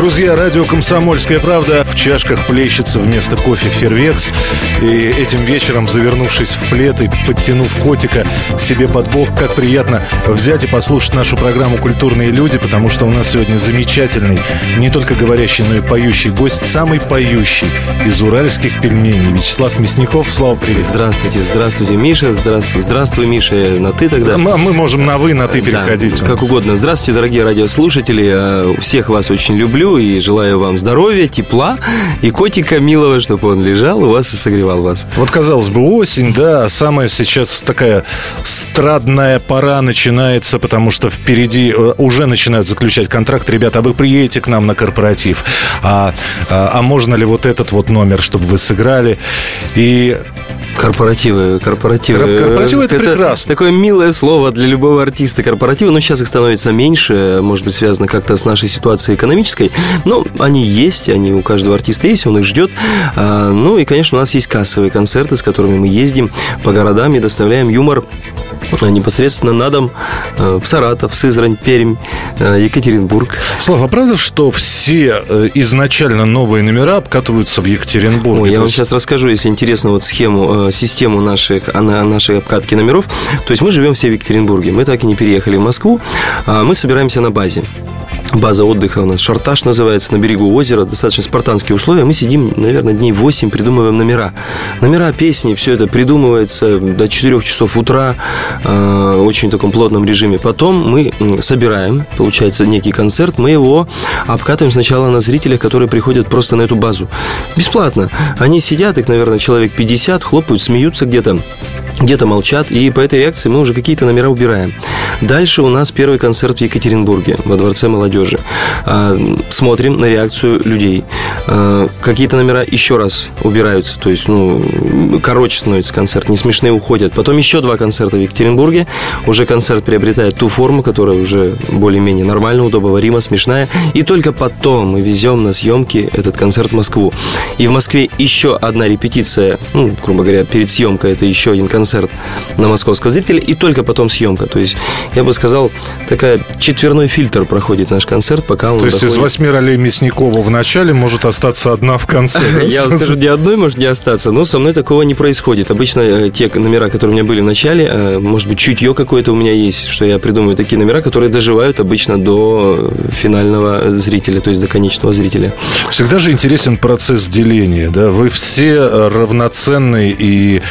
Друзья, радио «Комсомольская правда» в чашках плещется вместо кофе «Фервекс». И этим вечером, завернувшись в плед и подтянув котика себе под бок, как приятно взять и послушать нашу программу «Культурные люди», потому что у нас сегодня замечательный, не только говорящий, но и поющий гость, самый поющий из уральских пельменей. Вячеслав Мясников. Слава, привет. Здравствуйте, здравствуйте, Миша, здравствуй, здравствуй, Миша, на «ты» тогда. Мы, мы можем на «вы», на «ты» переходить. Да, как угодно. Здравствуйте, дорогие радиослушатели, э, всех вас очень люблю и желаю вам здоровья, тепла и котика милого, чтобы он лежал у вас и согревал вас. Вот, казалось бы, осень, да, самая сейчас такая страдная пора начинается, потому что впереди э, уже начинают заключать контракт. Ребята, а вы приедете к нам на корпоратив? А, а, а можно ли вот этот вот номер, чтобы вы сыграли? И Корпоративы, корпоративы. Корпоративы это, это прекрасно. Такое милое слово для любого артиста корпоративы. Но сейчас их становится меньше, может быть, связано как-то с нашей ситуацией экономической. Но они есть, они у каждого артиста есть, он их ждет. А, ну и, конечно, у нас есть кассовые концерты, с которыми мы ездим по городам и доставляем юмор непосредственно на дом в Саратов, Сызрань, Пермь, Екатеринбург. Слава, а правда, что все э, изначально новые номера обкатываются в Екатеринбурге? Ой, я вам сейчас расскажу, если интересно, вот схему, э, систему наших, нашей обкатки номеров. То есть мы живем все в Екатеринбурге, мы так и не переехали в Москву, а мы собираемся на базе. База отдыха у нас Шарташ называется, на берегу озера, достаточно спартанские условия. Мы сидим, наверное, дней 8, придумываем номера. Номера, песни, все это придумывается до 4 часов утра, э, очень в таком плотном режиме. Потом мы собираем, получается, некий концерт, мы его обкатываем сначала на зрителях, которые приходят просто на эту базу. Бесплатно. Они сидят, их, наверное, человек 50, хлопают, смеются где-то где-то молчат, и по этой реакции мы уже какие-то номера убираем. Дальше у нас первый концерт в Екатеринбурге, во Дворце молодежи. А, смотрим на реакцию людей. А, какие-то номера еще раз убираются, то есть, ну, короче становится концерт, не смешные уходят. Потом еще два концерта в Екатеринбурге. Уже концерт приобретает ту форму, которая уже более-менее нормально, удобоварима, смешная. И только потом мы везем на съемки этот концерт в Москву. И в Москве еще одна репетиция, ну, грубо говоря, перед съемкой, это еще один концерт на московского зрителя, и только потом съемка. То есть, я бы сказал, такая четверной фильтр проходит наш концерт, пока он То есть, доходит... из восьми ролей Мясникова в начале может остаться одна в конце. Я вам скажу, ни одной может не остаться, но со мной такого не происходит. Обычно э, те номера, которые у меня были в начале, э, может быть, чутье какое-то у меня есть, что я придумываю такие номера, которые доживают обычно до финального зрителя, то есть до конечного зрителя. Всегда же интересен процесс деления, да? Вы все равноценны и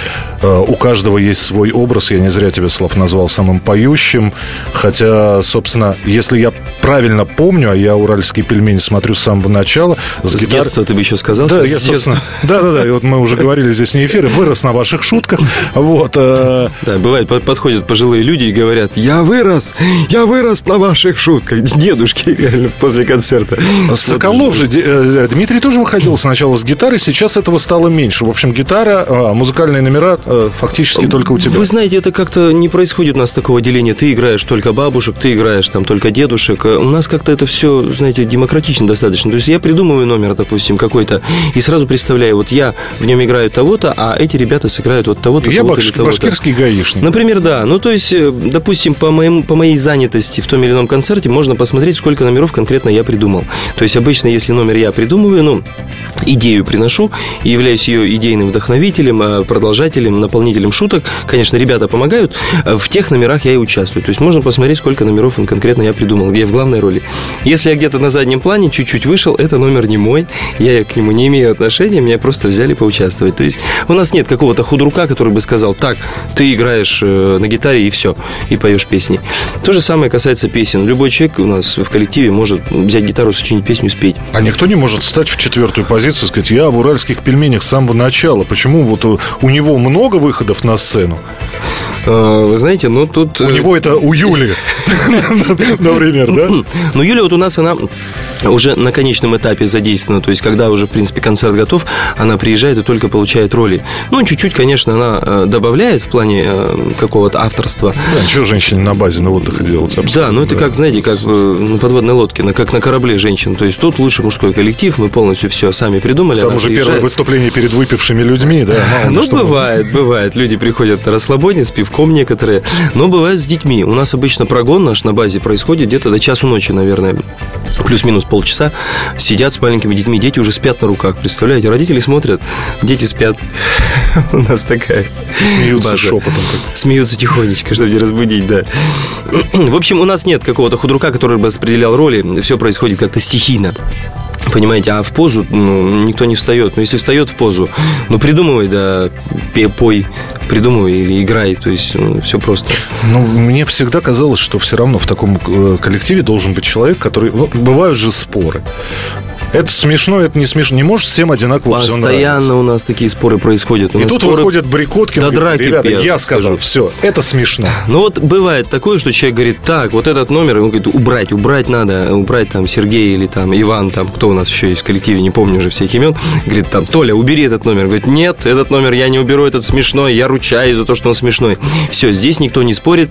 э, у каждого есть свой образ. Я не зря тебя, Слав, назвал самым поющим. Хотя, собственно, если я правильно помню, а я уральские пельмени смотрю с самого начала. С, с гитар... детства ты бы еще сказал? Да, я, собственно, да, да, да. И вот мы уже говорили здесь не эфире, вырос на ваших шутках. Вот. Э... Да, бывает, подходят пожилые люди и говорят, я вырос, я вырос на ваших шутках. Дедушки реально после концерта. Соколов же, э, Дмитрий тоже выходил сначала с гитарой, сейчас этого стало меньше. В общем, гитара, а, музыкальные номера э, фактически только у тебя. Вы знаете, это как-то не происходит у нас такого деления. Ты играешь только бабушек, ты играешь там только дедушек. У нас как-то это все, знаете, демократично достаточно. То есть я придумываю номер, допустим, какой-то, и сразу представляю, вот я в нем играю того-то, а эти ребята сыграют вот того-то, Я того баш, того башкирский гаишник. Например, да. Ну, то есть, э, допустим, по, моему, по моей занятости в том или ином концерте можно посмотреть, сколько номеров конкретно я придумал. То есть, обычно, если номер я придумываю, ну, идею приношу и являюсь ее идейным вдохновителем, а, продолжателем, наполнителем шуток, конечно, ребята помогают, а в тех номерах я и участвую. То есть можно посмотреть, сколько номеров конкретно я придумал, где я в главной роли. Если я где-то на заднем плане чуть-чуть вышел, это номер не мой, я к нему не имею отношения, меня просто взяли поучаствовать. То есть у нас нет какого-то худрука, который бы сказал, так, ты играешь э, на гитаре и все, и поешь песни. То же самое касается песен. Любой человек у нас в коллективе может взять гитару, сочинить песню спеть. А никто не может стать в четвертую позицию и сказать, я в уральских пельменях с самого начала. Почему вот у него много выходов на сцену? А, вы знаете, ну тут... У него это у Юли, например, да? Ну, Юля вот у нас, она уже на конечном этапе задействована. То есть, когда уже, в принципе, концерт готов, она приезжает и только получает роли. Ну, чуть-чуть, конечно, она э, добавляет в плане э, какого-то авторства. Да, что женщине на базе на отдыхе делать? Да, ну это как, знаете, как на подводной лодке, на, как на корабле женщин. То есть, тут лучше мужской коллектив, мы полностью все сами придумали. Там уже приезжает. первое выступление перед выпившими людьми, да? ну, бывает, бывает. Люди приходят на расслабоне с пивком некоторые, но бывает с детьми. У нас обычно прогон наш на базе происходит где-то до часу ночи, наверное плюс-минус полчаса, сидят с маленькими детьми, дети уже спят на руках, представляете? Родители смотрят, дети спят. У нас такая Смеются шепотом. Смеются тихонечко, чтобы не разбудить, да. В общем, у нас нет какого-то худрука, который бы распределял роли, все происходит как-то стихийно. Понимаете, а в позу ну, никто не встает. Но если встает в позу, ну придумывай, да, пой, придумывай или играй. То есть ну, все просто. Ну, мне всегда казалось, что все равно в таком э, коллективе должен быть человек, который... Ну, бывают же споры. Это смешно, это не смешно. Не может всем одинаково Постоянно все у нас такие споры происходят. У и тут споры... выходят Брикоткин. До драки. Ребята, я, я сказал, все, это смешно. Ну вот бывает такое, что человек говорит, так, вот этот номер, он говорит, убрать, убрать надо, убрать там Сергей или там Иван, там, кто у нас еще есть в коллективе, не помню уже всех имен. Говорит, там, Толя, убери этот номер. Говорит, нет, этот номер я не уберу, этот смешной, я ручаюсь за то, что он смешной. Все, здесь никто не спорит,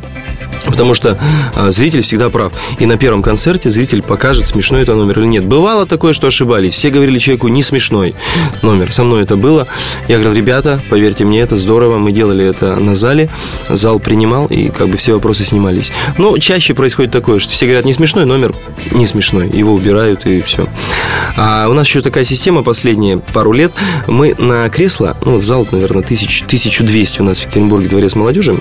Потому что а, зритель всегда прав. И на первом концерте зритель покажет, смешной это номер или нет. Бывало такое, что ошибались. Все говорили человеку, не смешной номер. Со мной это было. Я говорил, ребята, поверьте мне, это здорово. Мы делали это на зале. Зал принимал, и как бы все вопросы снимались. Но чаще происходит такое, что все говорят, не смешной номер, не смешной. Его убирают, и все. А у нас еще такая система последние пару лет. Мы на кресло, ну, зал, наверное, тысяч, 1200 у нас в Екатеринбурге, дворец молодежи,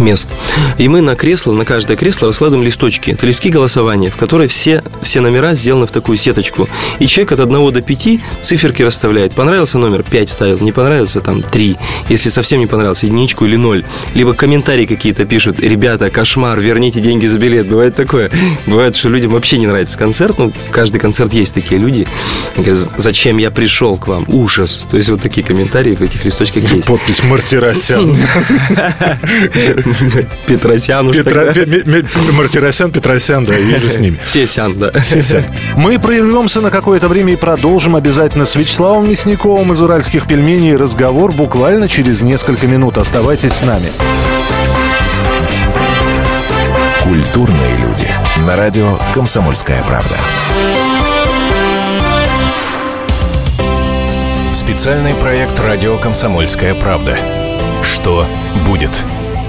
мест. И мы на кресло, на каждое кресло раскладываем листочки. Это листки голосования, в которые все, все номера сделаны в такую сеточку. И человек от 1 до 5 циферки расставляет. Понравился номер 5 ставил, не понравился там 3. Если совсем не понравился, единичку или 0. Либо комментарии какие-то пишут. Ребята, кошмар, верните деньги за билет. Бывает такое. Бывает, что людям вообще не нравится концерт. Ну, каждый концерт есть такие люди. Говорят, зачем я пришел к вам? Ужас. То есть вот такие комментарии в этих листочках есть. Подпись Мартиросян. Петросян уж. Мартиросян, Петросян, да, и же с ними. Сесян, да. Сесян. Мы прервемся на какое-то время и продолжим обязательно с Вячеславом Мясниковым из «Уральских пельменей» разговор буквально через несколько минут. Оставайтесь с нами. Культурные люди. На радио «Комсомольская правда». Специальный проект «Радио Комсомольская правда». Что будет?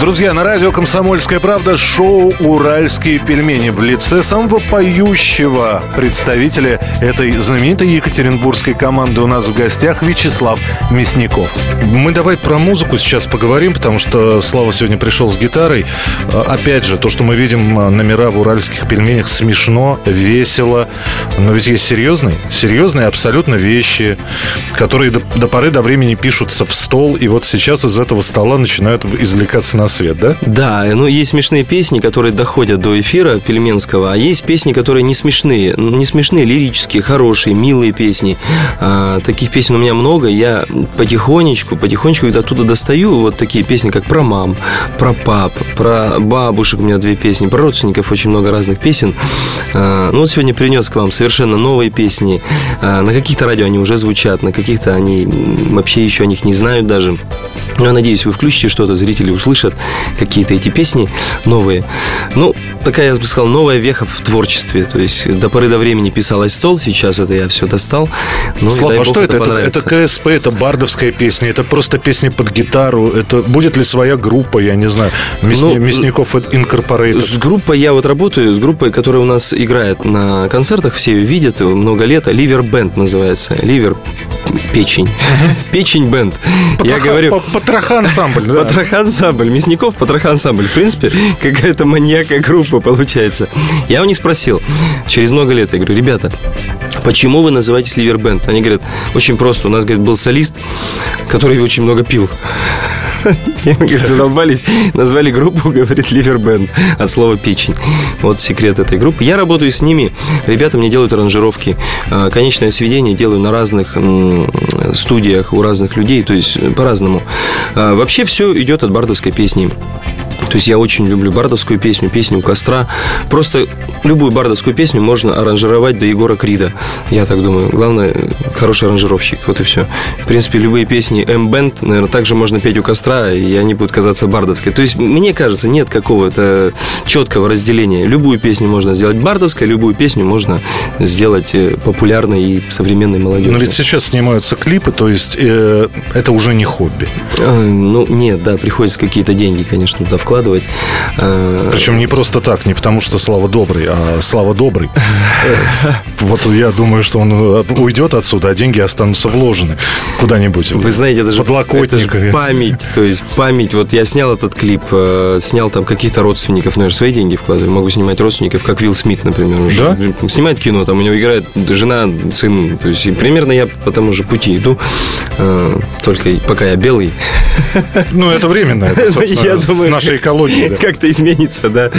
Друзья, на радио «Комсомольская правда» шоу «Уральские пельмени» в лице самого поющего представителя этой знаменитой екатеринбургской команды у нас в гостях Вячеслав Мясников. Мы давай про музыку сейчас поговорим, потому что Слава сегодня пришел с гитарой. А, опять же, то, что мы видим а, номера в «Уральских пельменях» смешно, весело, но ведь есть серьезные, серьезные абсолютно вещи, которые до, до поры до времени пишутся в стол, и вот сейчас из этого стола начинают извлекаться на свет, да? Да, ну есть смешные песни, которые доходят до эфира пельменского, а есть песни, которые не смешные. Не смешные, лирические, хорошие, милые песни. А, таких песен у меня много. Я потихонечку, потихонечку их оттуда достаю. Вот такие песни, как про мам, про пап, про бабушек у меня две песни, про родственников очень много разных песен. А, ну вот сегодня принес к вам совершенно новые песни. А, на каких-то радио они уже звучат, на каких-то они вообще еще о них не знают даже. Но я надеюсь, вы включите что-то, зрители услышат. Какие-то эти песни новые. Ну, такая, я бы сказал, новая веха в творчестве. То есть до поры до времени писалось стол, сейчас это я все достал. Ну, Слава, а что это? Это, это КСП, это бардовская песня, это просто песня под гитару, это будет ли своя группа, я не знаю, Мясни, ну, Мясников Incorporated? С группой я вот работаю, с группой, которая у нас играет на концертах, все ее видят много лет, Ливер Бенд называется, Ливер печень. Печень бенд. Я говорю... Потроха ансамбль, да? Потроха ансамбль. Мясников, потроха ансамбль. В принципе, какая-то маньяка группа получается. Я у них спросил, через много лет, я говорю, ребята, почему вы называетесь Ливер Бенд? Они говорят, очень просто. У нас, говорит, был солист, который очень много пил. Говорит, задолбались, назвали группу, говорит, Ливербенд от слова печень. Вот секрет этой группы. Я работаю с ними. Ребята мне делают аранжировки. А, конечное сведение делаю на разных студиях у разных людей, то есть по-разному. А, вообще все идет от бардовской песни. То есть я очень люблю бардовскую песню, песню у костра. Просто любую бардовскую песню можно аранжировать до Егора Крида. Я так думаю. Главное, хороший аранжировщик. Вот и все. В принципе, любые песни M-Band, наверное, также можно петь у костра, и они будут казаться бардовской. То есть, мне кажется, нет какого-то четкого разделения. Любую песню можно сделать бардовской, любую песню можно сделать э, популярной и современной молодежью. Но ведь сейчас снимаются клипы, то есть э, это уже не хобби. А, ну, нет, да, приходится какие-то деньги, конечно, туда вкладывать. Э, Причем не просто так, не потому что Слава добрый, а Слава добрый. Вот я думаю, что он э, уйдет отсюда, а деньги останутся вложены куда-нибудь. Вы знаете, это же, это же память. То есть память. Вот я снял этот клип, э, снял там каких-то родственников, наверное, свои деньги вкладываю. Могу снимать родственников, как Вилл Смит, например. Уже. Да? Снимает кино, там у него играет жена, сын. То есть примерно я по тому же пути иду. Только пока я белый. Ну, это временно. Это, я думаю, с нашей экологии. Да. Как-то изменится, да.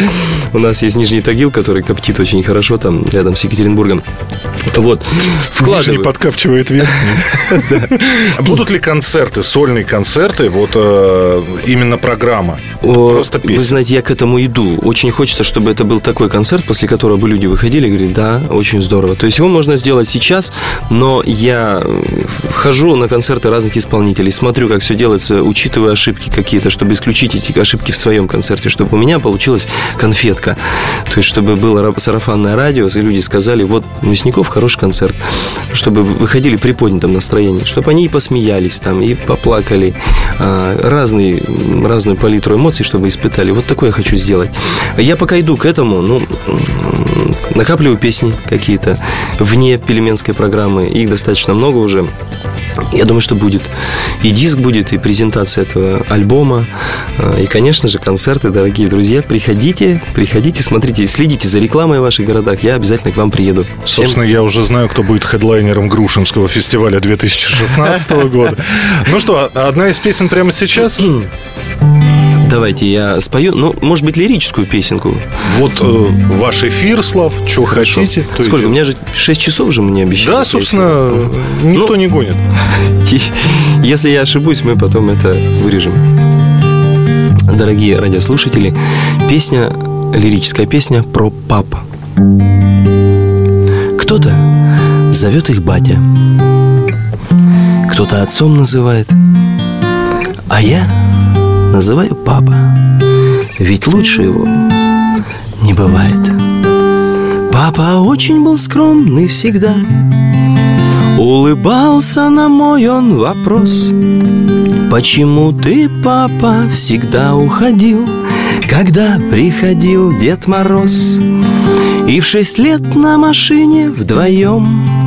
У нас есть Нижний Тагил, который коптит очень хорошо там рядом с Екатеринбургом. Вот. Вкладываю. Нижний подкапчивает верхний. Будут ли концерты, сольные концерты, вот э, именно программа? Просто песня? Вы знаете, я к этому иду. Очень хочется, чтобы это был такой концерт, после которого бы люди выходили и говорили, да, очень здорово. То есть его можно сделать сейчас, но я хожу на концерты разных исполнителей, смотрю, как все делается, учитывая ошибки какие-то, чтобы исключить эти ошибки в своем концерте, чтобы у меня получилась конфетка. То есть, чтобы было сарафанное радио, и люди сказали, вот, Мясников хороший концерт. Чтобы выходили при поднятом настроении, чтобы они и посмеялись там, и поплакали. А, разные, разную палитру эмоций, чтобы испытали. Вот такое я хочу сделать. Я пока иду к этому, ну, накапливаю песни какие-то вне пельменской программы. Их достаточно много уже. Я думаю, что будет и диск будет, и презентация этого альбома, а, и, конечно же, концерты, дорогие друзья. Приходите, приходите, смотрите, следите за рекламой в ваших городах. Я обязательно к вам приеду. Всем... Собственно, я уже знаю, кто будет хедлайнером Грушинского фестиваля 2016 года. Ну что, одна из песен прямо сейчас? Давайте я спою, ну, может быть, лирическую песенку. Вот э, ваш эфир, Слав, что хотите. Сколько? Идет. У меня же 6 часов же мне обещали. Да, собственно, песня. никто ну, не гонит. Если я ошибусь, мы потом это вырежем. Дорогие радиослушатели, песня, лирическая песня про пап. Кто-то зовет их батя, кто-то отцом называет, а я называю папа, ведь лучше его не бывает. Папа очень был скромный всегда, улыбался на мой он вопрос. Почему ты, папа, всегда уходил, когда приходил Дед Мороз? И в шесть лет на машине вдвоем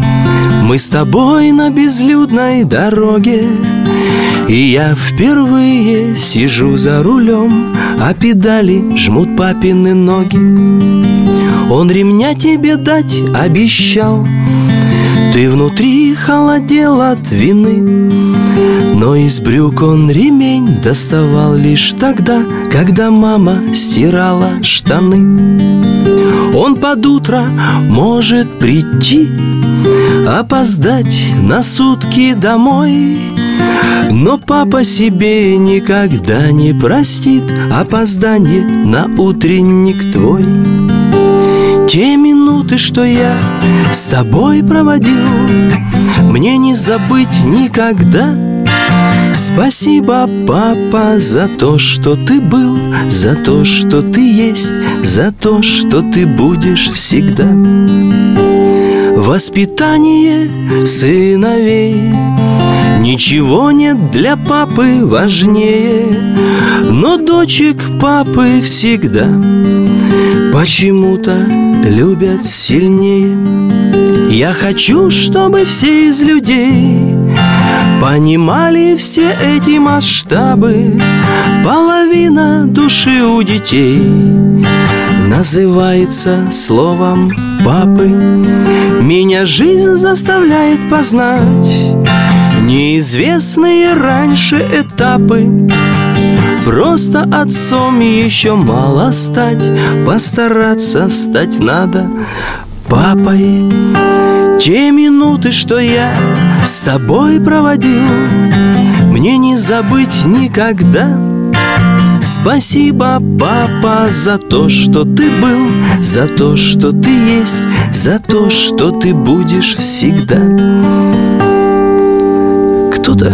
Мы с тобой на безлюдной дороге и я впервые сижу за рулем, А педали жмут папины ноги. Он ремня тебе дать обещал, Ты внутри холодел от вины, Но из брюк он ремень доставал лишь тогда, Когда мама стирала штаны. Он под утро может прийти, Опоздать на сутки домой — но папа себе никогда не простит. Опоздание на утренник твой. Те минуты, что я с тобой проводил Мне не забыть никогда. Спасибо, папа, за то, что ты был, за то, что ты есть, за то, что ты будешь всегда. Воспитание сыновей. Ничего нет для папы важнее Но дочек папы всегда. Почему-то любят сильнее Я хочу, чтобы все из людей Понимали все эти масштабы. Половина души у детей Называется словом папы Меня жизнь заставляет познать Неизвестные раньше этапы. Просто отцом еще мало стать Постараться стать надо папой Те минуты, что я с тобой проводил Мне не забыть никогда. Спасибо, папа, за то, что ты был За то, что ты есть За то, что ты будешь всегда. Кто-то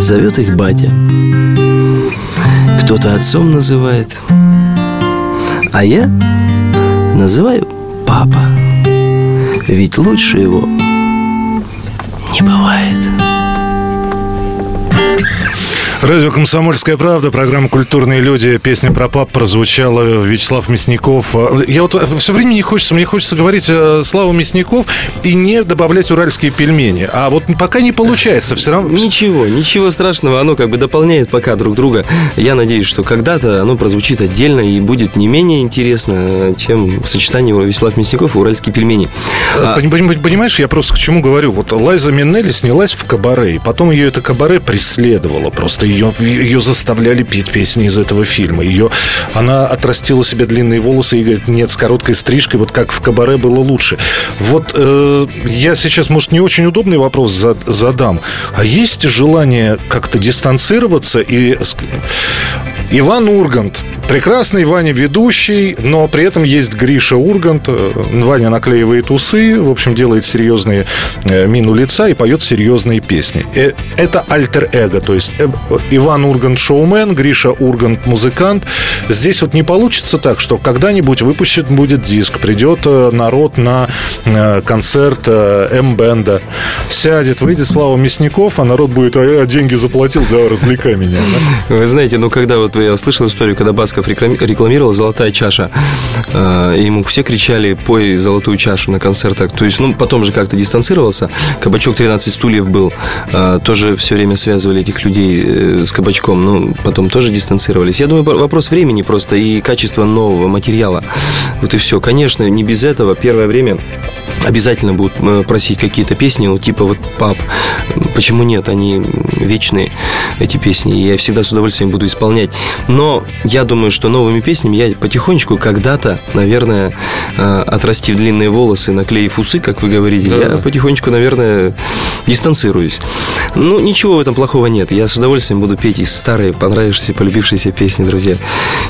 зовет их батя Кто-то отцом называет А я называю папа Ведь лучше его не бывает Радио «Комсомольская правда», программа «Культурные люди», песня про пап прозвучала, Вячеслав Мясников. Я вот все время не хочется, мне хочется говорить э, Слава Мясников и не добавлять уральские пельмени. А вот пока не получается, все равно... Ничего, ничего страшного, оно как бы дополняет пока друг друга. Я надеюсь, что когда-то оно прозвучит отдельно и будет не менее интересно, чем сочетание Вячеслав Мясников и уральские пельмени. А... Понимаешь, я просто к чему говорю? Вот Лайза Минелли снялась в кабаре, и потом ее это кабаре преследовало просто ее, ее заставляли петь песни из этого фильма. Ее, она отрастила себе длинные волосы и говорит, нет, с короткой стрижкой, вот как в кабаре было лучше. Вот э, я сейчас, может, не очень удобный вопрос задам. А есть желание как-то дистанцироваться и Иван Ургант. Прекрасный Ваня ведущий, но при этом есть Гриша Ургант. Э, Ваня наклеивает усы, в общем, делает серьезные э, мину лица и поет серьезные песни. Э, это альтер-эго, то есть Иван Ургант шоумен, Гриша Ургант музыкант. Здесь вот не получится так, что когда-нибудь выпущен будет диск, придет народ на концерт М-бенда, сядет, выйдет Слава Мясников, а народ будет, а я деньги заплатил, да, развлекай меня. Вы знаете, ну когда вот я услышал историю, когда Басков рекламировал «Золотая чаша». А, ему все кричали «Пой золотую чашу» на концертах. То есть, ну, потом же как-то дистанцировался. Кабачок 13 стульев был. А, тоже все время связывали этих людей э, с кабачком. Ну, потом тоже дистанцировались. Я думаю, вопрос времени просто и качества нового материала. Вот и все. Конечно, не без этого. Первое время обязательно будут э, просить какие-то песни, ну, типа вот «Пап». Почему нет? Они вечные, эти песни. И я всегда с удовольствием буду исполнять. Но я думаю, что новыми песнями я потихонечку когда-то, наверное, э, отрастив длинные волосы, наклеив усы, как вы говорите, да. я потихонечку, наверное, дистанцируюсь. Ну, ничего в этом плохого нет. Я с удовольствием буду петь и старые, понравившиеся, полюбившиеся песни, друзья,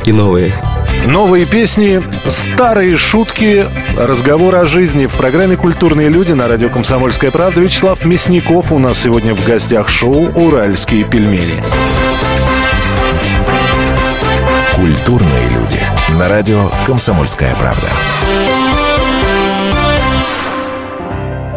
и новые. Новые песни, старые шутки, разговор о жизни в программе «Культурные люди» на радио «Комсомольская правда». Вячеслав Мясников у нас сегодня в гостях шоу «Уральские пельмени». Культурные люди. На радио «Комсомольская правда».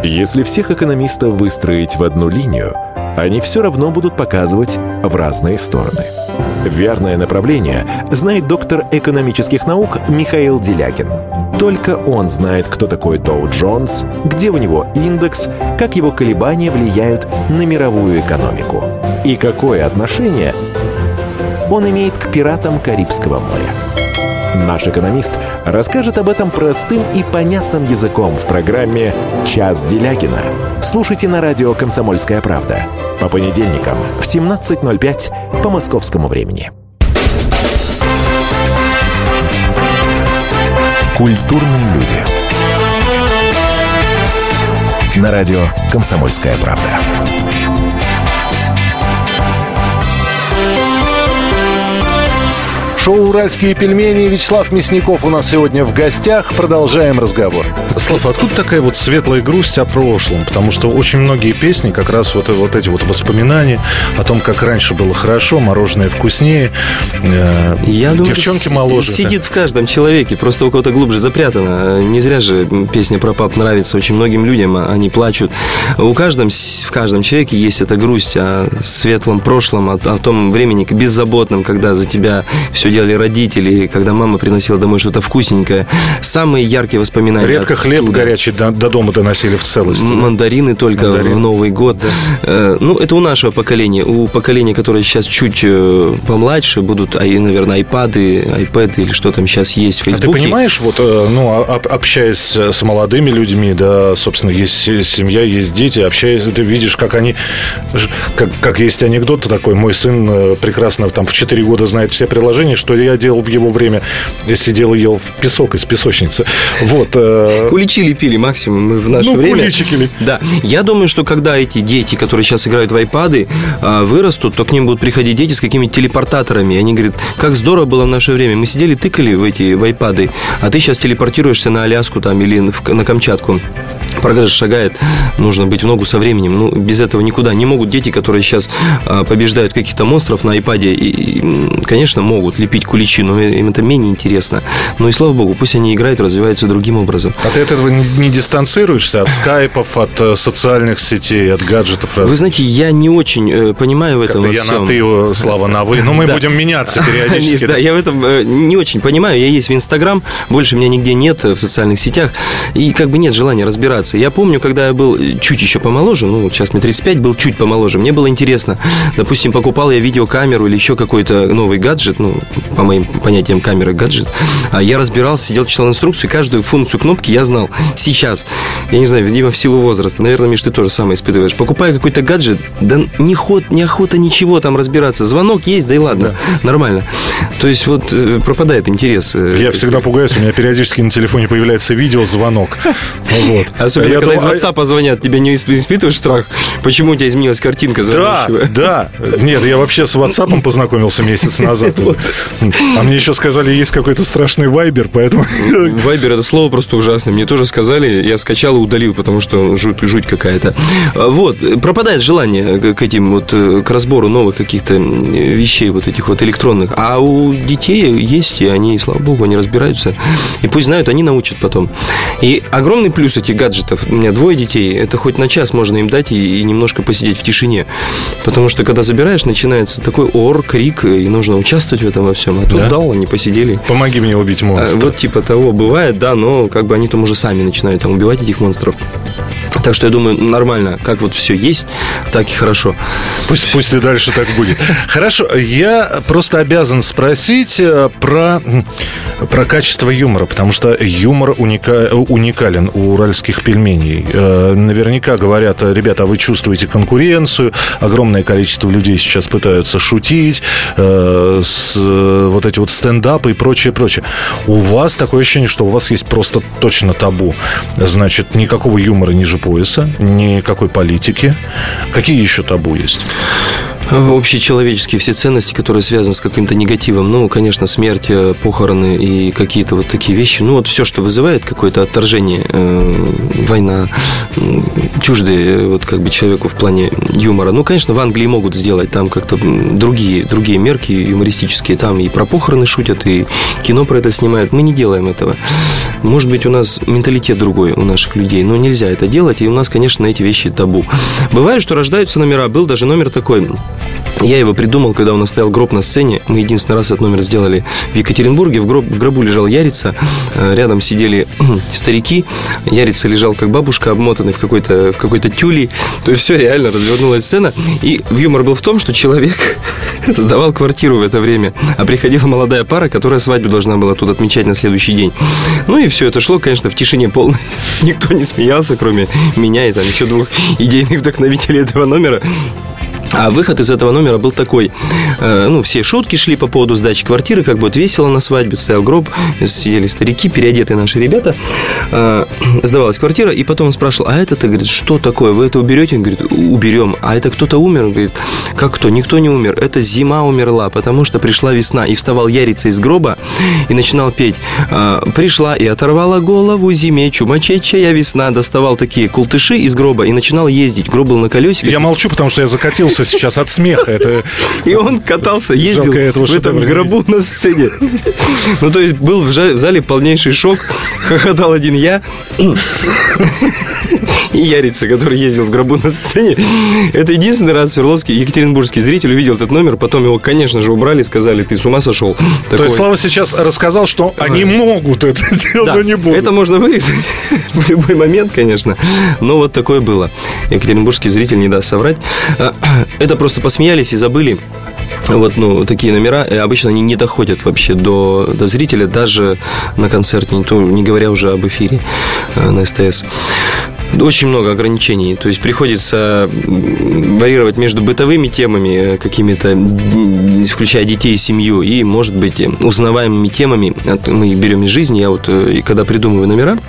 Если всех экономистов выстроить в одну линию, они все равно будут показывать в разные стороны – Верное направление знает доктор экономических наук Михаил Делякин. Только он знает, кто такой Доу Джонс, где у него индекс, как его колебания влияют на мировую экономику и какое отношение он имеет к пиратам Карибского моря. Наш экономист расскажет об этом простым и понятным языком в программе «Час Делягина». Слушайте на радио «Комсомольская правда» по понедельникам в 17.05 по московскому времени. Культурные люди. На радио «Комсомольская правда». Шоу «Уральские пельмени» Вячеслав Мясников у нас сегодня в гостях. Продолжаем разговор. Слав, откуда такая вот светлая грусть о прошлом? Потому что очень многие песни как раз вот, вот эти вот воспоминания о том, как раньше было хорошо, мороженое вкуснее, э, Я думаю, девчонки моложе. Сидит в каждом человеке, просто у кого-то глубже запрятано. Не зря же песня про пап нравится очень многим людям, а они плачут. У каждом, в каждом человеке есть эта грусть о светлом прошлом, о, о том времени беззаботном, когда за тебя все делали родители, когда мама приносила домой что-то вкусненькое. Самые яркие воспоминания. Редко хлеб горячий до, до дома доносили в целости. Мандарины да? только Мандарин. в Новый год. Да. Э, ну, это у нашего поколения. У поколения, которое сейчас чуть э, помладше, будут, наверное, айпады, айпэды или что там сейчас есть в Фейсбуке. А ты понимаешь, вот, э, ну, общаясь с молодыми людьми, да, собственно, есть семья, есть дети, общаясь, ты видишь, как они, как, как есть анекдот такой, мой сын прекрасно там в 4 года знает все приложения, что я делал в его время, сидел и ел в песок из песочницы. Вот. Куличи лепили максимум мы в наше ну, время. Куличики лепили. Да. Я думаю, что когда эти дети, которые сейчас играют в айпады, а, вырастут, то к ним будут приходить дети с какими-то телепортаторами. И они говорят, как здорово было в наше время. Мы сидели, тыкали в эти в айпады, а ты сейчас телепортируешься на Аляску там или на Камчатку. Прогресс шагает, нужно быть в ногу со временем. Ну, без этого никуда. Не могут дети, которые сейчас а, побеждают каких-то монстров на айпаде, и, конечно, могут лепить куличи, но им это менее интересно. Ну и слава богу, пусть они играют, развиваются другим образом. А ты от этого не дистанцируешься? От скайпов, от э, социальных сетей, от гаджетов? Вы знаете, я не очень э, понимаю в этом Я на ты, Слава, на вы. Но мы будем меняться периодически. Да, я в этом э, не очень понимаю. Я есть в Инстаграм, больше меня нигде нет в социальных сетях. И как бы нет желания разбираться. Я помню, когда я был чуть еще помоложе, ну, сейчас мне 35, был чуть помоложе, мне было интересно. Допустим, покупал я видеокамеру или еще какой-то новый гаджет, ну, по моим понятиям камера гаджет. А я разбирался, сидел, читал инструкцию, каждую функцию кнопки я знал. Сейчас, я не знаю, видимо, в силу возраста, наверное, Миш, ты тоже самое испытываешь. Покупая какой-то гаджет, да не ход, не охота ничего там разбираться. Звонок есть, да и ладно, да. нормально. То есть вот э, пропадает интерес. Э, я всегда пугаюсь, у меня периодически на телефоне появляется видеозвонок. Вот. Особенно, я когда из WhatsApp звонят, тебе не испытываешь страх? Почему у тебя изменилась картинка Да, да. Нет, я вообще с WhatsApp познакомился месяц назад. А мне еще сказали, есть какой-то страшный вайбер, поэтому... Вайбер это слово просто ужасное. Мне тоже сказали, я скачал и удалил, потому что жуть, жуть какая-то. А, вот, пропадает желание к этим вот, э, к разбору новых каких-то вещей, вот этих вот электронных. А у детей есть, и они, слава богу, они разбираются. И пусть знают, они научат потом. И огромный плюс этих гаджетов, у меня двое детей, это хоть на час можно им дать и, и немножко посидеть в тишине. Потому что, когда забираешь, начинается такой ор, крик, и нужно участвовать в этом во всем. А тут да? дал, они посидели. Помоги мне убить монстра. А, вот типа того бывает, да, но как бы они там уже сами начинают там убивать этих монстров. Так что я думаю, нормально, как вот все есть, так и хорошо. Пусть, пусть и дальше так будет. Хорошо, я просто обязан спросить э, про, про качество юмора, потому что юмор уника, уникален у уральских пельменей. Э, наверняка говорят, ребята, а вы чувствуете конкуренцию, огромное количество людей сейчас пытаются шутить, э, с, вот эти вот стендапы и прочее, прочее. У вас такое ощущение, что у вас есть просто точно табу. Значит, никакого юмора ниже пояса, никакой политики. Какие еще табу есть? Общечеловеческие все ценности, которые связаны с каким-то негативом. Ну, конечно, смерть, э, похороны и какие-то вот такие вещи. Ну, вот все, что вызывает какое-то отторжение, э, война, чуждые э, вот как бы человеку в плане юмора. Ну, конечно, в Англии могут сделать там как-то другие, другие мерки юмористические. Там и про похороны шутят, и кино про это снимают. Мы не делаем этого. Может быть, у нас менталитет другой у наших людей, но нельзя это делать, и у нас, конечно, эти вещи табу. Бывает, что рождаются номера. Был даже номер такой я его придумал, когда у нас стоял гроб на сцене. Мы единственный раз этот номер сделали в Екатеринбурге. В, гроб, в гробу лежал Ярица. Э, рядом сидели старики. Ярица лежал как бабушка, обмотанный в какой-то в какой-то тюли. То есть все реально развернулась сцена. И юмор был в том, что человек сдавал квартиру в это время. А приходила молодая пара, которая свадьбу должна была тут отмечать на следующий день. Ну и все это шло, конечно, в тишине полной. Никто не смеялся, кроме меня и там еще двух идейных вдохновителей этого номера. А выход из этого номера был такой. Э, ну, все шутки шли по поводу сдачи квартиры, как будет весело на свадьбе, стоял гроб, сидели старики, переодетые наши ребята. Э, сдавалась квартира, и потом он спрашивал, а это-то, говорит, что такое? Вы это уберете? Он говорит, уберем. А это кто-то умер? Он говорит, как кто? Никто не умер. Это зима умерла, потому что пришла весна. И вставал Ярица из гроба и начинал петь. «Э, пришла и оторвала голову зиме, чумачечая весна. Доставал такие култыши из гроба и начинал ездить. Гроб был на колесиках. Я молчу, потому что я закатился сейчас от смеха. Это... И он катался, ездил Жалко, в этом гробу на сцене. Ну, то есть был в зале полнейший шок. Хохотал один я и Ярица, который ездил в гробу на сцене. Это единственный раз Свердловский екатеринбургский зритель увидел этот номер. Потом его, конечно же, убрали, сказали, ты с ума сошел. То Такой- есть Слава сейчас рассказал, что они могут это делать, Да, но не будут. Это можно вырезать в любой момент, конечно. Но вот такое было. Екатеринбургский зритель не даст соврать. Это просто посмеялись и забыли. Вот, ну, такие номера, и обычно они не доходят вообще до, до зрителя, даже на концерте, не, то, не говоря уже об эфире э, на СТС. Очень много ограничений. То есть приходится варьировать между бытовыми темами, э, какими-то, включая детей и семью, и, может быть, э, узнаваемыми темами. Мы берем из жизни. Я вот, э, когда придумываю номера,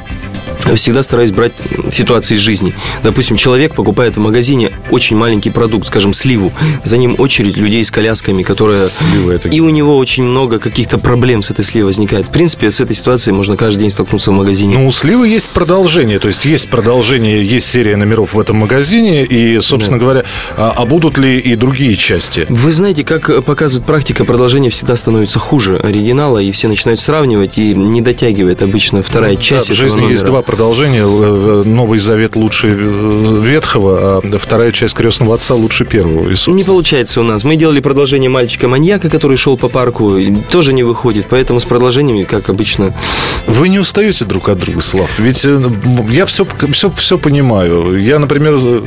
всегда стараюсь брать ситуации из жизни. Допустим, человек покупает в магазине очень маленький продукт, скажем, сливу. За ним очередь людей с колясками, которые... Слива это- И у него очень много каких-то проблем с этой сливой возникает. В принципе, с этой ситуацией можно каждый день столкнуться в магазине. Ну, у Сливы есть продолжение, то есть есть продолжение, есть серия номеров в этом магазине, и, собственно говоря, а, а будут ли и другие части? Вы знаете, как показывает практика, продолжение всегда становится хуже оригинала, и все начинают сравнивать, и не дотягивает обычно вторая Да, часть в этого жизни есть два продолжения. Э, Новый Завет лучше э, Ветхого, а вторая часть Крестного Отца лучше первого. И, собственно, Не получается у нас. Мы делали продолжение мальчика-маньяка, который шел по парку, тоже не выходит. Поэтому с продолжениями, как обычно, Вы не устаете друг от друга, Слав? Ведь э, я все, все, все понимаю. Я, например, э,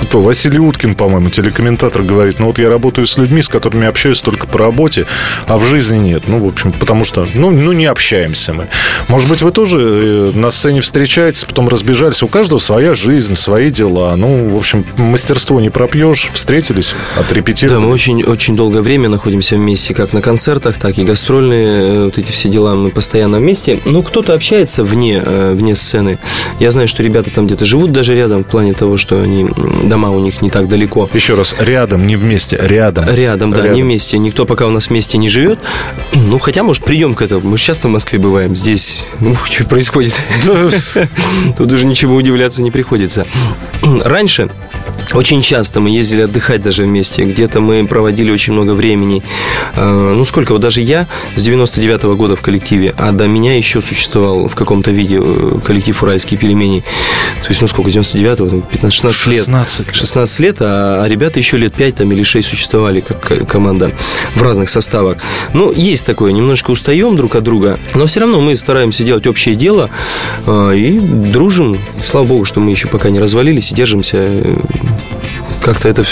кто? Василий Уткин, по-моему, телекомментатор, говорит, ну вот я работаю с людьми, с которыми общаюсь только по работе, а в жизни нет. Ну, в общем, потому что, ну, ну не общаемся мы. Может быть, вы тоже э, на сцене встречаетесь, потом разбежались. У каждого своя жизнь, свои дела. Ну, в общем, мастерство не пропьешь. Встретились, Да, отрепетировали. мы очень, очень долгое время находимся вместе, как на концертах, так и гастрольные, э, вот эти все дела, мы постоянно вместе. Ну, кто-то общается вне, э, вне сцены. Я знаю, что ребята там где-то живут даже рядом, в плане того, что они, дома у них не так далеко. Еще раз, рядом, не вместе, рядом. Рядом, да, не вместе. Никто пока у нас вместе не живет. Ну, хотя, может, придем к этому. Мы часто в Москве бываем. Здесь, ух, что происходит. Тут уже ничего удивляться не приходится. Раньше очень часто мы ездили отдыхать даже вместе. Где-то мы проводили очень много времени. Э, Ну, сколько? Вот даже я с 99 года в коллективе, а до меня еще существовал в каком-то виде э, коллектив «Уральские пельмени». То есть, ну, сколько? С 99-го? 15-16 лет. 16 лет. 16 лет, а, а ребята еще лет 5 там, или 6 существовали как ко- команда в разных составах. Ну, есть такое, немножко устаем друг от друга, но все равно мы стараемся делать общее дело э, и дружим. Слава богу, что мы еще пока не развалились и держимся. Как-то это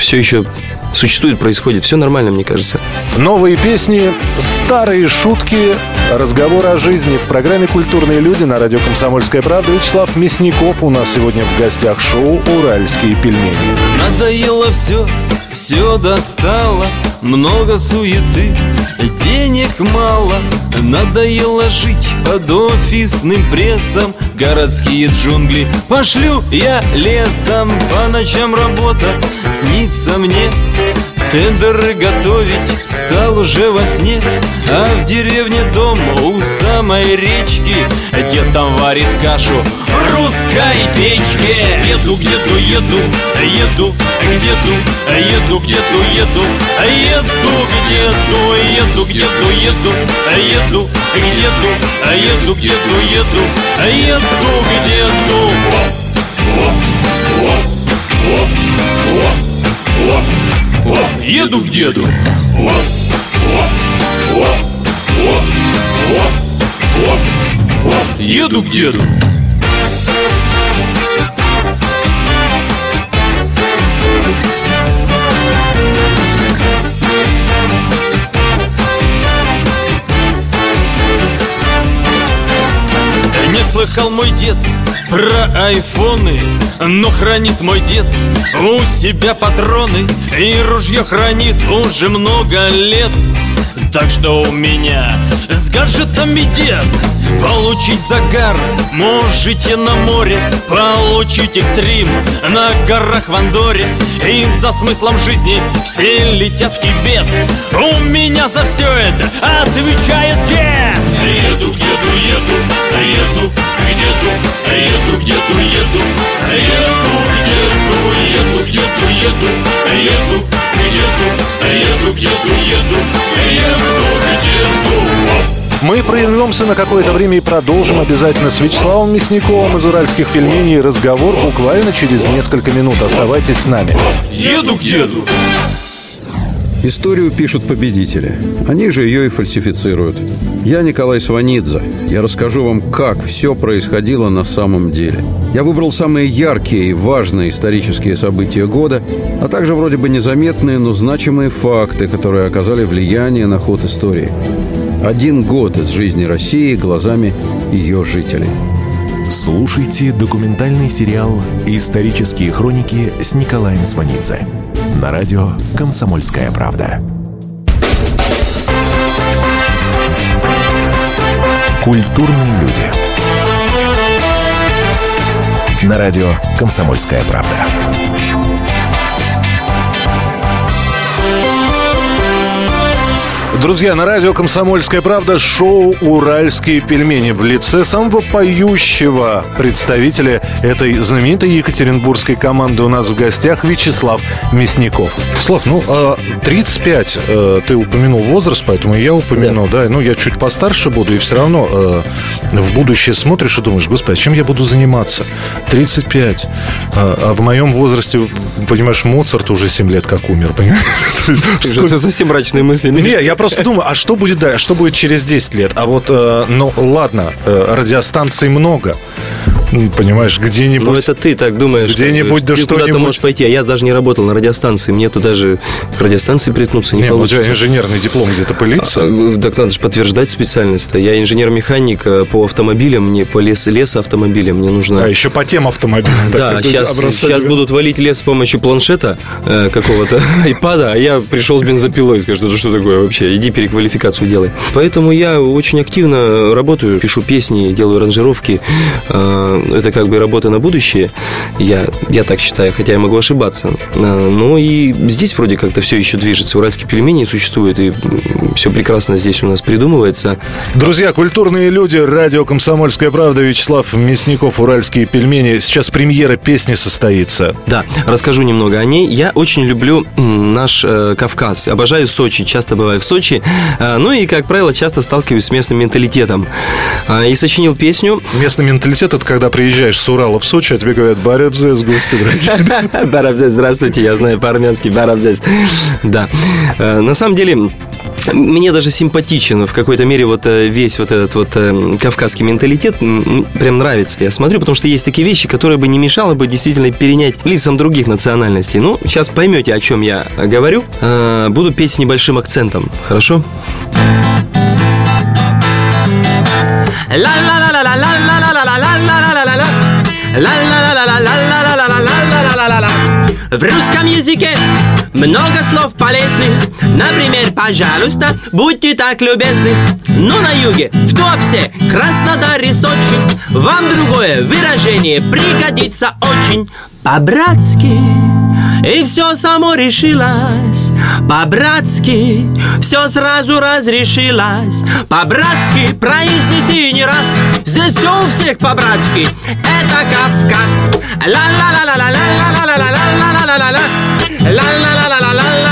все еще существует, происходит. Все нормально, мне кажется. Новые песни, старые шутки, разговоры о жизни. В программе «Культурные люди» на радио «Комсомольская правда» Вячеслав Мясников у нас сегодня в гостях шоу «Уральские пельмени». Надоело все, все достало Много суеты, денег мало. Надоело жить под офисным прессом Городские джунгли пошлю я лесом. По ночам работа снится мне Тендеры готовить стал уже во сне А в деревне дом у самой речки Дед там варит кашу в русской печке Еду где-то еду, еду где-то Еду где-то еду, еду где-то Еду где-то еду, еду где-то Еду где-то еду, еду где-то Еду к деду. Еду к деду. Не слыхал мой дед про айфоны Но хранит мой дед у себя патроны. И ружье хранит уже много лет. Так что у меня с гаджетами дед Получить загар можете на море Получить экстрим на горах в Андоре И за смыслом жизни все летят в Тибет У меня за все это отвечает дед Еду к деду, еду, еду к деду Еду к деду, еду, еду к деду Еду к деду, еду, еду к деду Еду к деду, еду, еду к деду Мы прервемся на какое-то время и продолжим обязательно с Вячеславом Мясниковым из «Уральских пельменей» разговор буквально через несколько минут. Оставайтесь с нами. Еду к деду Историю пишут победители. Они же ее и фальсифицируют. Я Николай Сванидзе. Я расскажу вам, как все происходило на самом деле. Я выбрал самые яркие и важные исторические события года, а также вроде бы незаметные, но значимые факты, которые оказали влияние на ход истории. Один год из жизни России глазами ее жителей. Слушайте документальный сериал «Исторические хроники» с Николаем Сванидзе на радио «Комсомольская правда». Культурные люди. На радио «Комсомольская правда». Друзья, на радио «Комсомольская правда» шоу «Уральские пельмени» в лице самого поющего представителя этой знаменитой екатеринбургской команды у нас в гостях Вячеслав Мясников. Слав, ну, а 35 э, ты упомянул возраст, поэтому и я упомяну, да. Ну, я чуть постарше буду, и все равно э, в будущее смотришь и думаешь, господи, чем я буду заниматься? 35. А, а в моем возрасте, понимаешь, Моцарт уже 7 лет как умер, понимаешь? Это совсем мрачные мысли. Не, я просто думаю, а что будет дальше? Что будет через 10 лет? А вот, э, ну ладно, э, радиостанций много. М, Понимаешь, где-нибудь... Ну, это ты так думаешь. Где-нибудь, да ты куда-то что-нибудь. можешь пойти. А я даже не работал на радиостанции. Мне-то даже к радиостанции приткнуться не, Не, ну, у получится. тебя инженерный диплом где-то пылится. А, Так надо же подтверждать специальность. Я инженер-механик э, по автомобилям, мне по лес, лесоавтомобилям. Мне нужно... А еще по тем автомобилям. Да, это сейчас, образца- сейчас будут валить лес с помощью планшета э, какого-то айпада, а я пришел с бензопилой, скажу, это что такое вообще, иди переквалификацию делай. Поэтому я очень активно работаю, пишу песни, делаю аранжировки. Э, это как бы работа на будущее, я, я так считаю, хотя я могу ошибаться. Э, но и здесь вроде как-то все еще движется. Уральские пельмени существуют, и все прекрасно здесь у нас придумывается. Друзья, культурные люди, радио «Комсомольская правда», Вячеслав Мясников, «Уральские пельмени». Сейчас премьера песни состоится. Да, расскажу немного о ней. Я очень люблю наш э, Кавказ. Обожаю Сочи, часто бываю в Сочи. Э, ну и, как правило, часто сталкиваюсь с местным менталитетом. Э, и сочинил песню Местный менталитет – это когда приезжаешь с Урала в Сочи, а тебе говорят «Барябзес, гости дорогие». Барабзес, здравствуйте, я знаю по-армянски Барабзес. Да. Э, На самом деле, мне даже симпатичен в какой-то мере вот э, весь вот этот вот э, кавказский менталитет прям нравится. Я смотрю, потому что есть такие вещи, которые бы не мешало бы действительно перенять лицам других национальностей. Ну, сейчас поймете, о чем я говорю. Буду петь с небольшим акцентом. Хорошо? В русском языке много слов полезных Например, пожалуйста, будьте так любезны Ну, на юге, в Туапсе, Краснодар и Сочи Вам другое выражение пригодится очень По-братски и все само решилось. По-братски Все сразу разрешилось. По-братски Произнеси не раз. Здесь все у всех по-братски. Это Кавказ. Ла-ла-ла-ла-ла-ла-ла-ла-ла-ла-ла-ла-ла Ла-ла-ла-ла-ла-ла-ла-ла-ла-ла-ла-ла-ла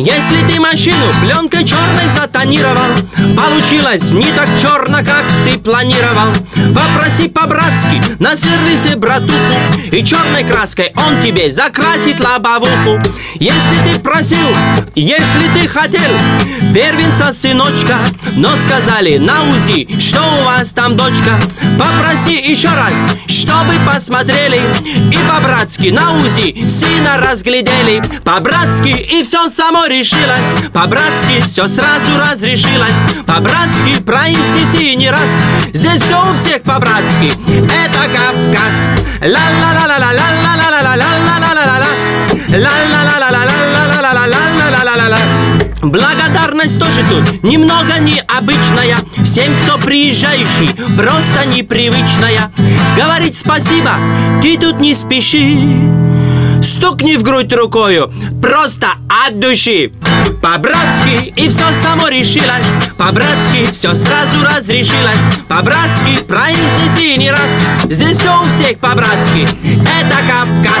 если ты машину пленкой черной затонировал Получилось не так черно, как ты планировал. Попроси по-братски на сервисе братуху И черной краской он тебе закрасит лобовуху. Если ты просил, если ты хотел Первенца сыночка Но сказали на УЗИ, что у вас там дочка. Попроси еще раз, чтобы посмотрели И по-братски на УЗИ сына разглядели. По-братски и все само решилось По-братски все сразу разрешилось По-братски произнеси не раз. Здесь все у всех по-братски. Это Кавказ. Ла-ла-ла-ла-ла-ла-ла-ла-ла-ла-ла-ла-ла Ла-ла-ла-ла-ла-ла-ла-ла-ла-ла-ла-ла Благодарность тоже тут немного необычная. Всем, кто приезжающий, просто непривычная. Говорить спасибо, ты тут не спеши. Стукни в грудь рукою, просто от души. По-братски и все само решилось. По-братски все сразу разрешилось. По-братски произнеси не раз. Здесь все у всех по-братски. Это Кавказ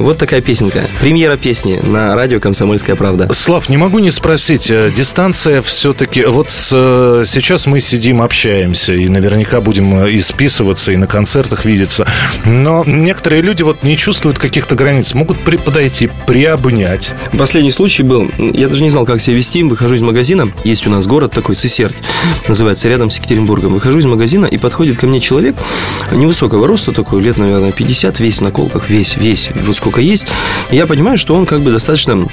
Вот такая песенка. Премьера песни на радио «Комсомольская правда». Слав, не могу не спросить, э, дистанция все-таки... Вот с, э, сейчас мы сидим, общаемся, и наверняка будем э, и списываться, и на концертах видеться. Но некоторые люди вот не чувствуют каких-то границ, могут при, подойти, приобнять. Последний случай был, я даже не знал, как себя вести, выхожу из магазина, есть у нас город такой, Сысерть, называется, рядом с Екатеринбургом. Выхожу из магазина, и подходит ко мне человек невысокого роста такой, лет, наверное, 50, весь на колках, весь, весь, вот сколько есть. И я понимаю, что он как бы достаточно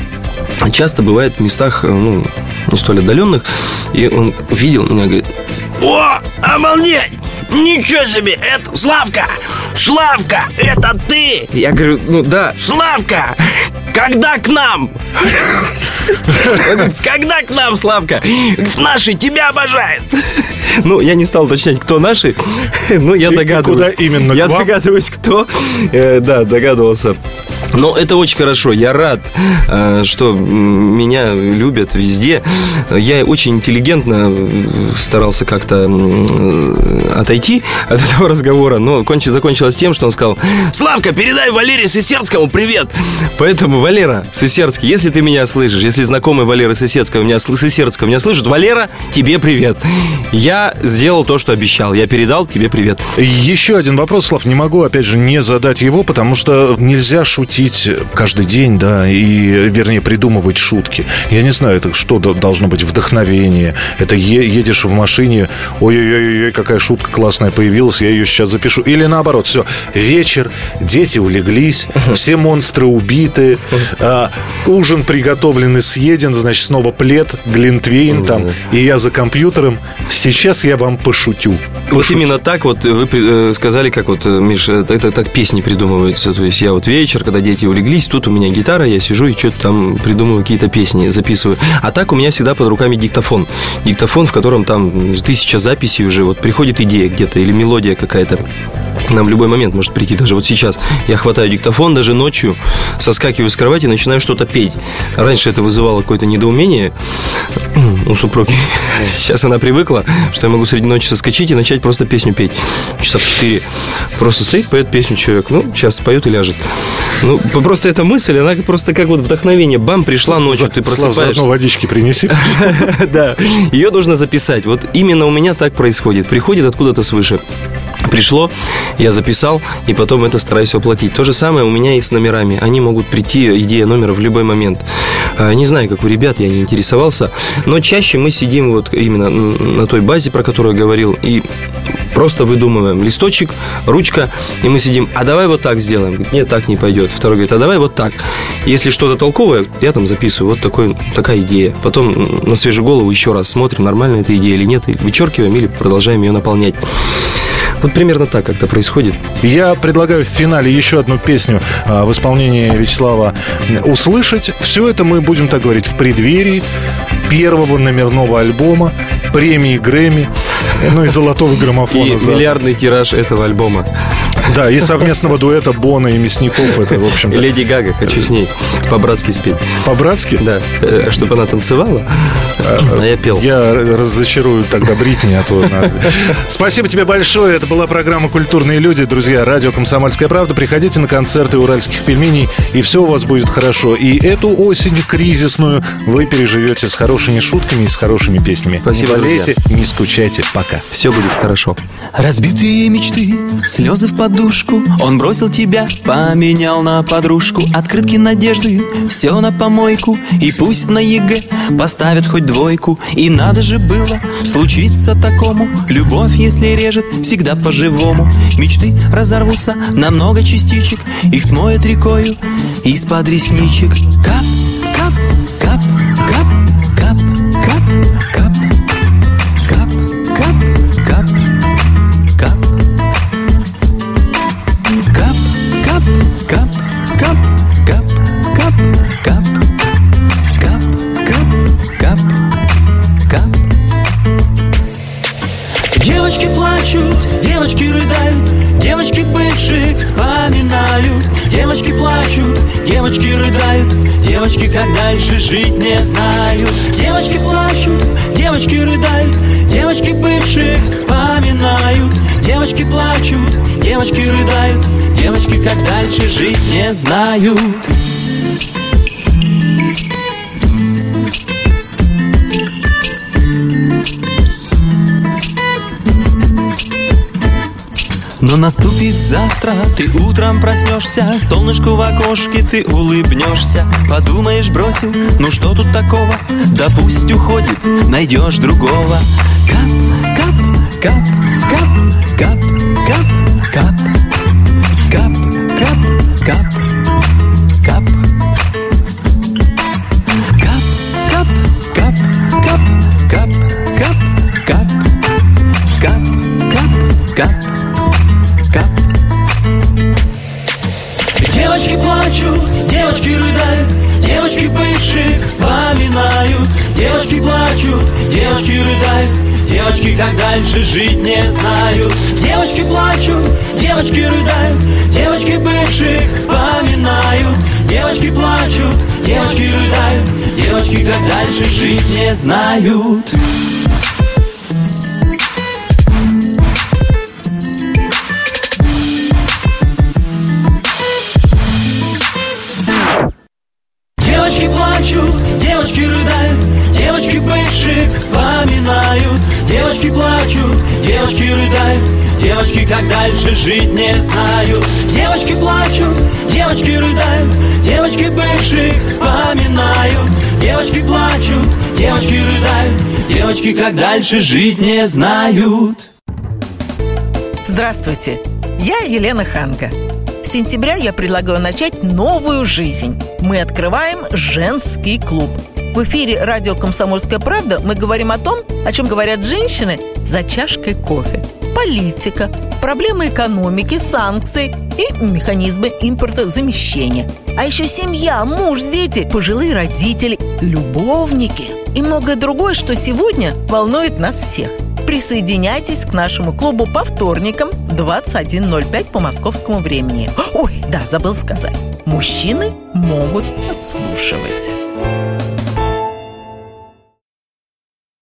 часто бывает в местах, ну, не столь отдаленных, и он увидел меня, говорит, О, обалдеть! Ничего себе, это Славка! Славка, это ты! я говорю, ну да, Славка! Когда к нам? Когда к нам, Славка? Наши тебя обожают! Ну, я не стал уточнять, кто наши, но я догадываюсь. куда именно, Я догадываюсь, кто. Э, Да, догадывался. Но это очень хорошо. Я рад, э, что меня любят везде. Я очень интеллигентно э, старался как-то отойти от этого разговора, но кончи- закончилось тем, что он сказал, Славка, передай Валерию Сысердскому привет! Поэтому, Валера Сысердский, если ты меня слышишь, если знакомый Валера Сысердского меня, Сысердского меня слышит, Валера, тебе привет. Я сделал то, что обещал. Я передал тебе привет. Еще один вопрос, Слав, не могу, опять же, не задать его, потому что нельзя шутить каждый день, да, и, вернее, придумывать шутки. Я не знаю, это что до- должно быть вдохновение. Это е- едешь в машине, ой-ой-ой, какая шутка классная появилась, я ее сейчас запишу. Или наоборот, все, вечер, дети улеглись, все монстры убиты, а, ужин приготовлен и съеден, значит, снова плед, глинтвейн там, и я за компьютером. Сейчас я вам пошутю. Вот именно так вот вы э, сказали, как вот, э, Миша, это, это так песни придумываются. То есть я вот вечер, когда дети улеглись, тут у меня гитара, я сижу и что-то там придумываю какие-то песни, записываю. А так у меня всегда под руками диктофон. Диктофон, в котором там тысяча записей уже, вот приходит идея где-то или мелодия какая-то. Нам в любой момент может прийти, даже вот сейчас. Я хватаю диктофон, даже ночью соскакиваю с кровати и начинаю что-то петь. Раньше это вызывало какое-то недоумение у супруги. Сейчас она привыкла, что я могу среди ночи соскочить и начать просто песню петь. Часа в 4. Просто стоит, поет песню человек. Ну, сейчас споет и ляжет. Ну, просто эта мысль, она просто как вот вдохновение. Бам, пришла ночью, ты Слав, заодно просыпаешься. водички принеси. Да, ее нужно записать. Вот именно у меня так происходит. Приходит откуда-то свыше. Пришло, я записал, и потом это стараюсь воплотить. То же самое у меня и с номерами. Они могут прийти, идея номера, в любой момент. А, Не знаю, как у ребят, я не интересовался, но чаще мы сидим вот именно на той базе, про которую я говорил, и просто выдумываем листочек, ручка, и мы сидим, а давай вот так сделаем. Нет, так не пойдет. Второй говорит, а давай вот так. Если что-то толковое, я там записываю, вот такой, такая идея. Потом на свежую голову еще раз смотрим, нормальная эта идея или нет, и вычеркиваем или продолжаем ее наполнять. Вот примерно так как-то происходит. Я предлагаю в финале еще одну песню а, в исполнении Вячеслава услышать. Все это мы будем так говорить в преддверии первого номерного альбома, премии Грэмми, ну и золотого граммофона. И за- миллиардный тираж этого альбома. Да, и совместного дуэта Бона и Мясников. Это, в И общем-то, Леди Гага, хочу с ней по-братски спеть. по-братски. Да, э, чтобы она танцевала, а я пел. Я разочарую тогда Бритни, а то надо. Спасибо тебе большое. Это была программа «Культурные люди». Друзья, радио «Комсомольская правда». Приходите на концерты уральских пельменей, и все у вас будет хорошо. И эту осень кризисную вы переживете с хорошими шутками и с хорошими песнями. Спасибо, Не болейте, не скучайте. Пока. Все будет хорошо. Разбитые мечты, слезы в подушку подушку. Он бросил тебя, поменял на подружку. Открытки надежды, все на помойку. И пусть на ЕГЭ поставят хоть двойку. И надо же было случиться такому. Любовь, если режет, всегда по-живому. Мечты разорвутся на много частичек. Их смоет рекою из-под ресничек. Кап, кап, кап, кап, кап, кап Кап, плачут, девочки рыдают Девочки как дальше жить не знают. Девочки плачут, девочки рыдают Девочки бывших вспоминают. Девочки плачут, девочки рыдают Девочки как дальше жить не знают Наступит завтра, ты утром проснешься Солнышку в окошке ты улыбнешься. Подумаешь, бросил, ну что тут такого? Да пусть уходит, найдешь другого. Кап, кап, кап, кап, кап, кап, кап Кап, кап, кап, кап Кап, кап, кап, кап, кап, кап, кап Кап, кап, кап кап. Девочки плачут, девочки рыдают, девочки бывших вспоминают. Девочки плачут, девочки рыдают, девочки как дальше жить не знают. Девочки плачут, девочки рыдают, девочки бывших вспоминают. Девочки плачут, девочки рыдают, девочки как дальше жить не знают. Девочки рыдают, девочки бывших вспоминают. Девочки плачут, девочки рыдают, девочки как дальше жить не знают. Девочки плачут, девочки рыдают, девочки бывших вспоминают. Девочки плачут, девочки рыдают, девочки как дальше жить не знают. Здравствуйте, я Елена Ханга. С сентября я предлагаю начать новую жизнь. Мы открываем женский клуб. В эфире радио «Комсомольская правда» мы говорим о том, о чем говорят женщины за чашкой кофе. Политика, проблемы экономики, санкции и механизмы импортозамещения. А еще семья, муж, дети, пожилые родители, любовники и многое другое, что сегодня волнует нас всех. Присоединяйтесь к нашему клубу по вторникам 21.05 по московскому времени. Ой, да, забыл сказать. Мужчины могут подслушивать.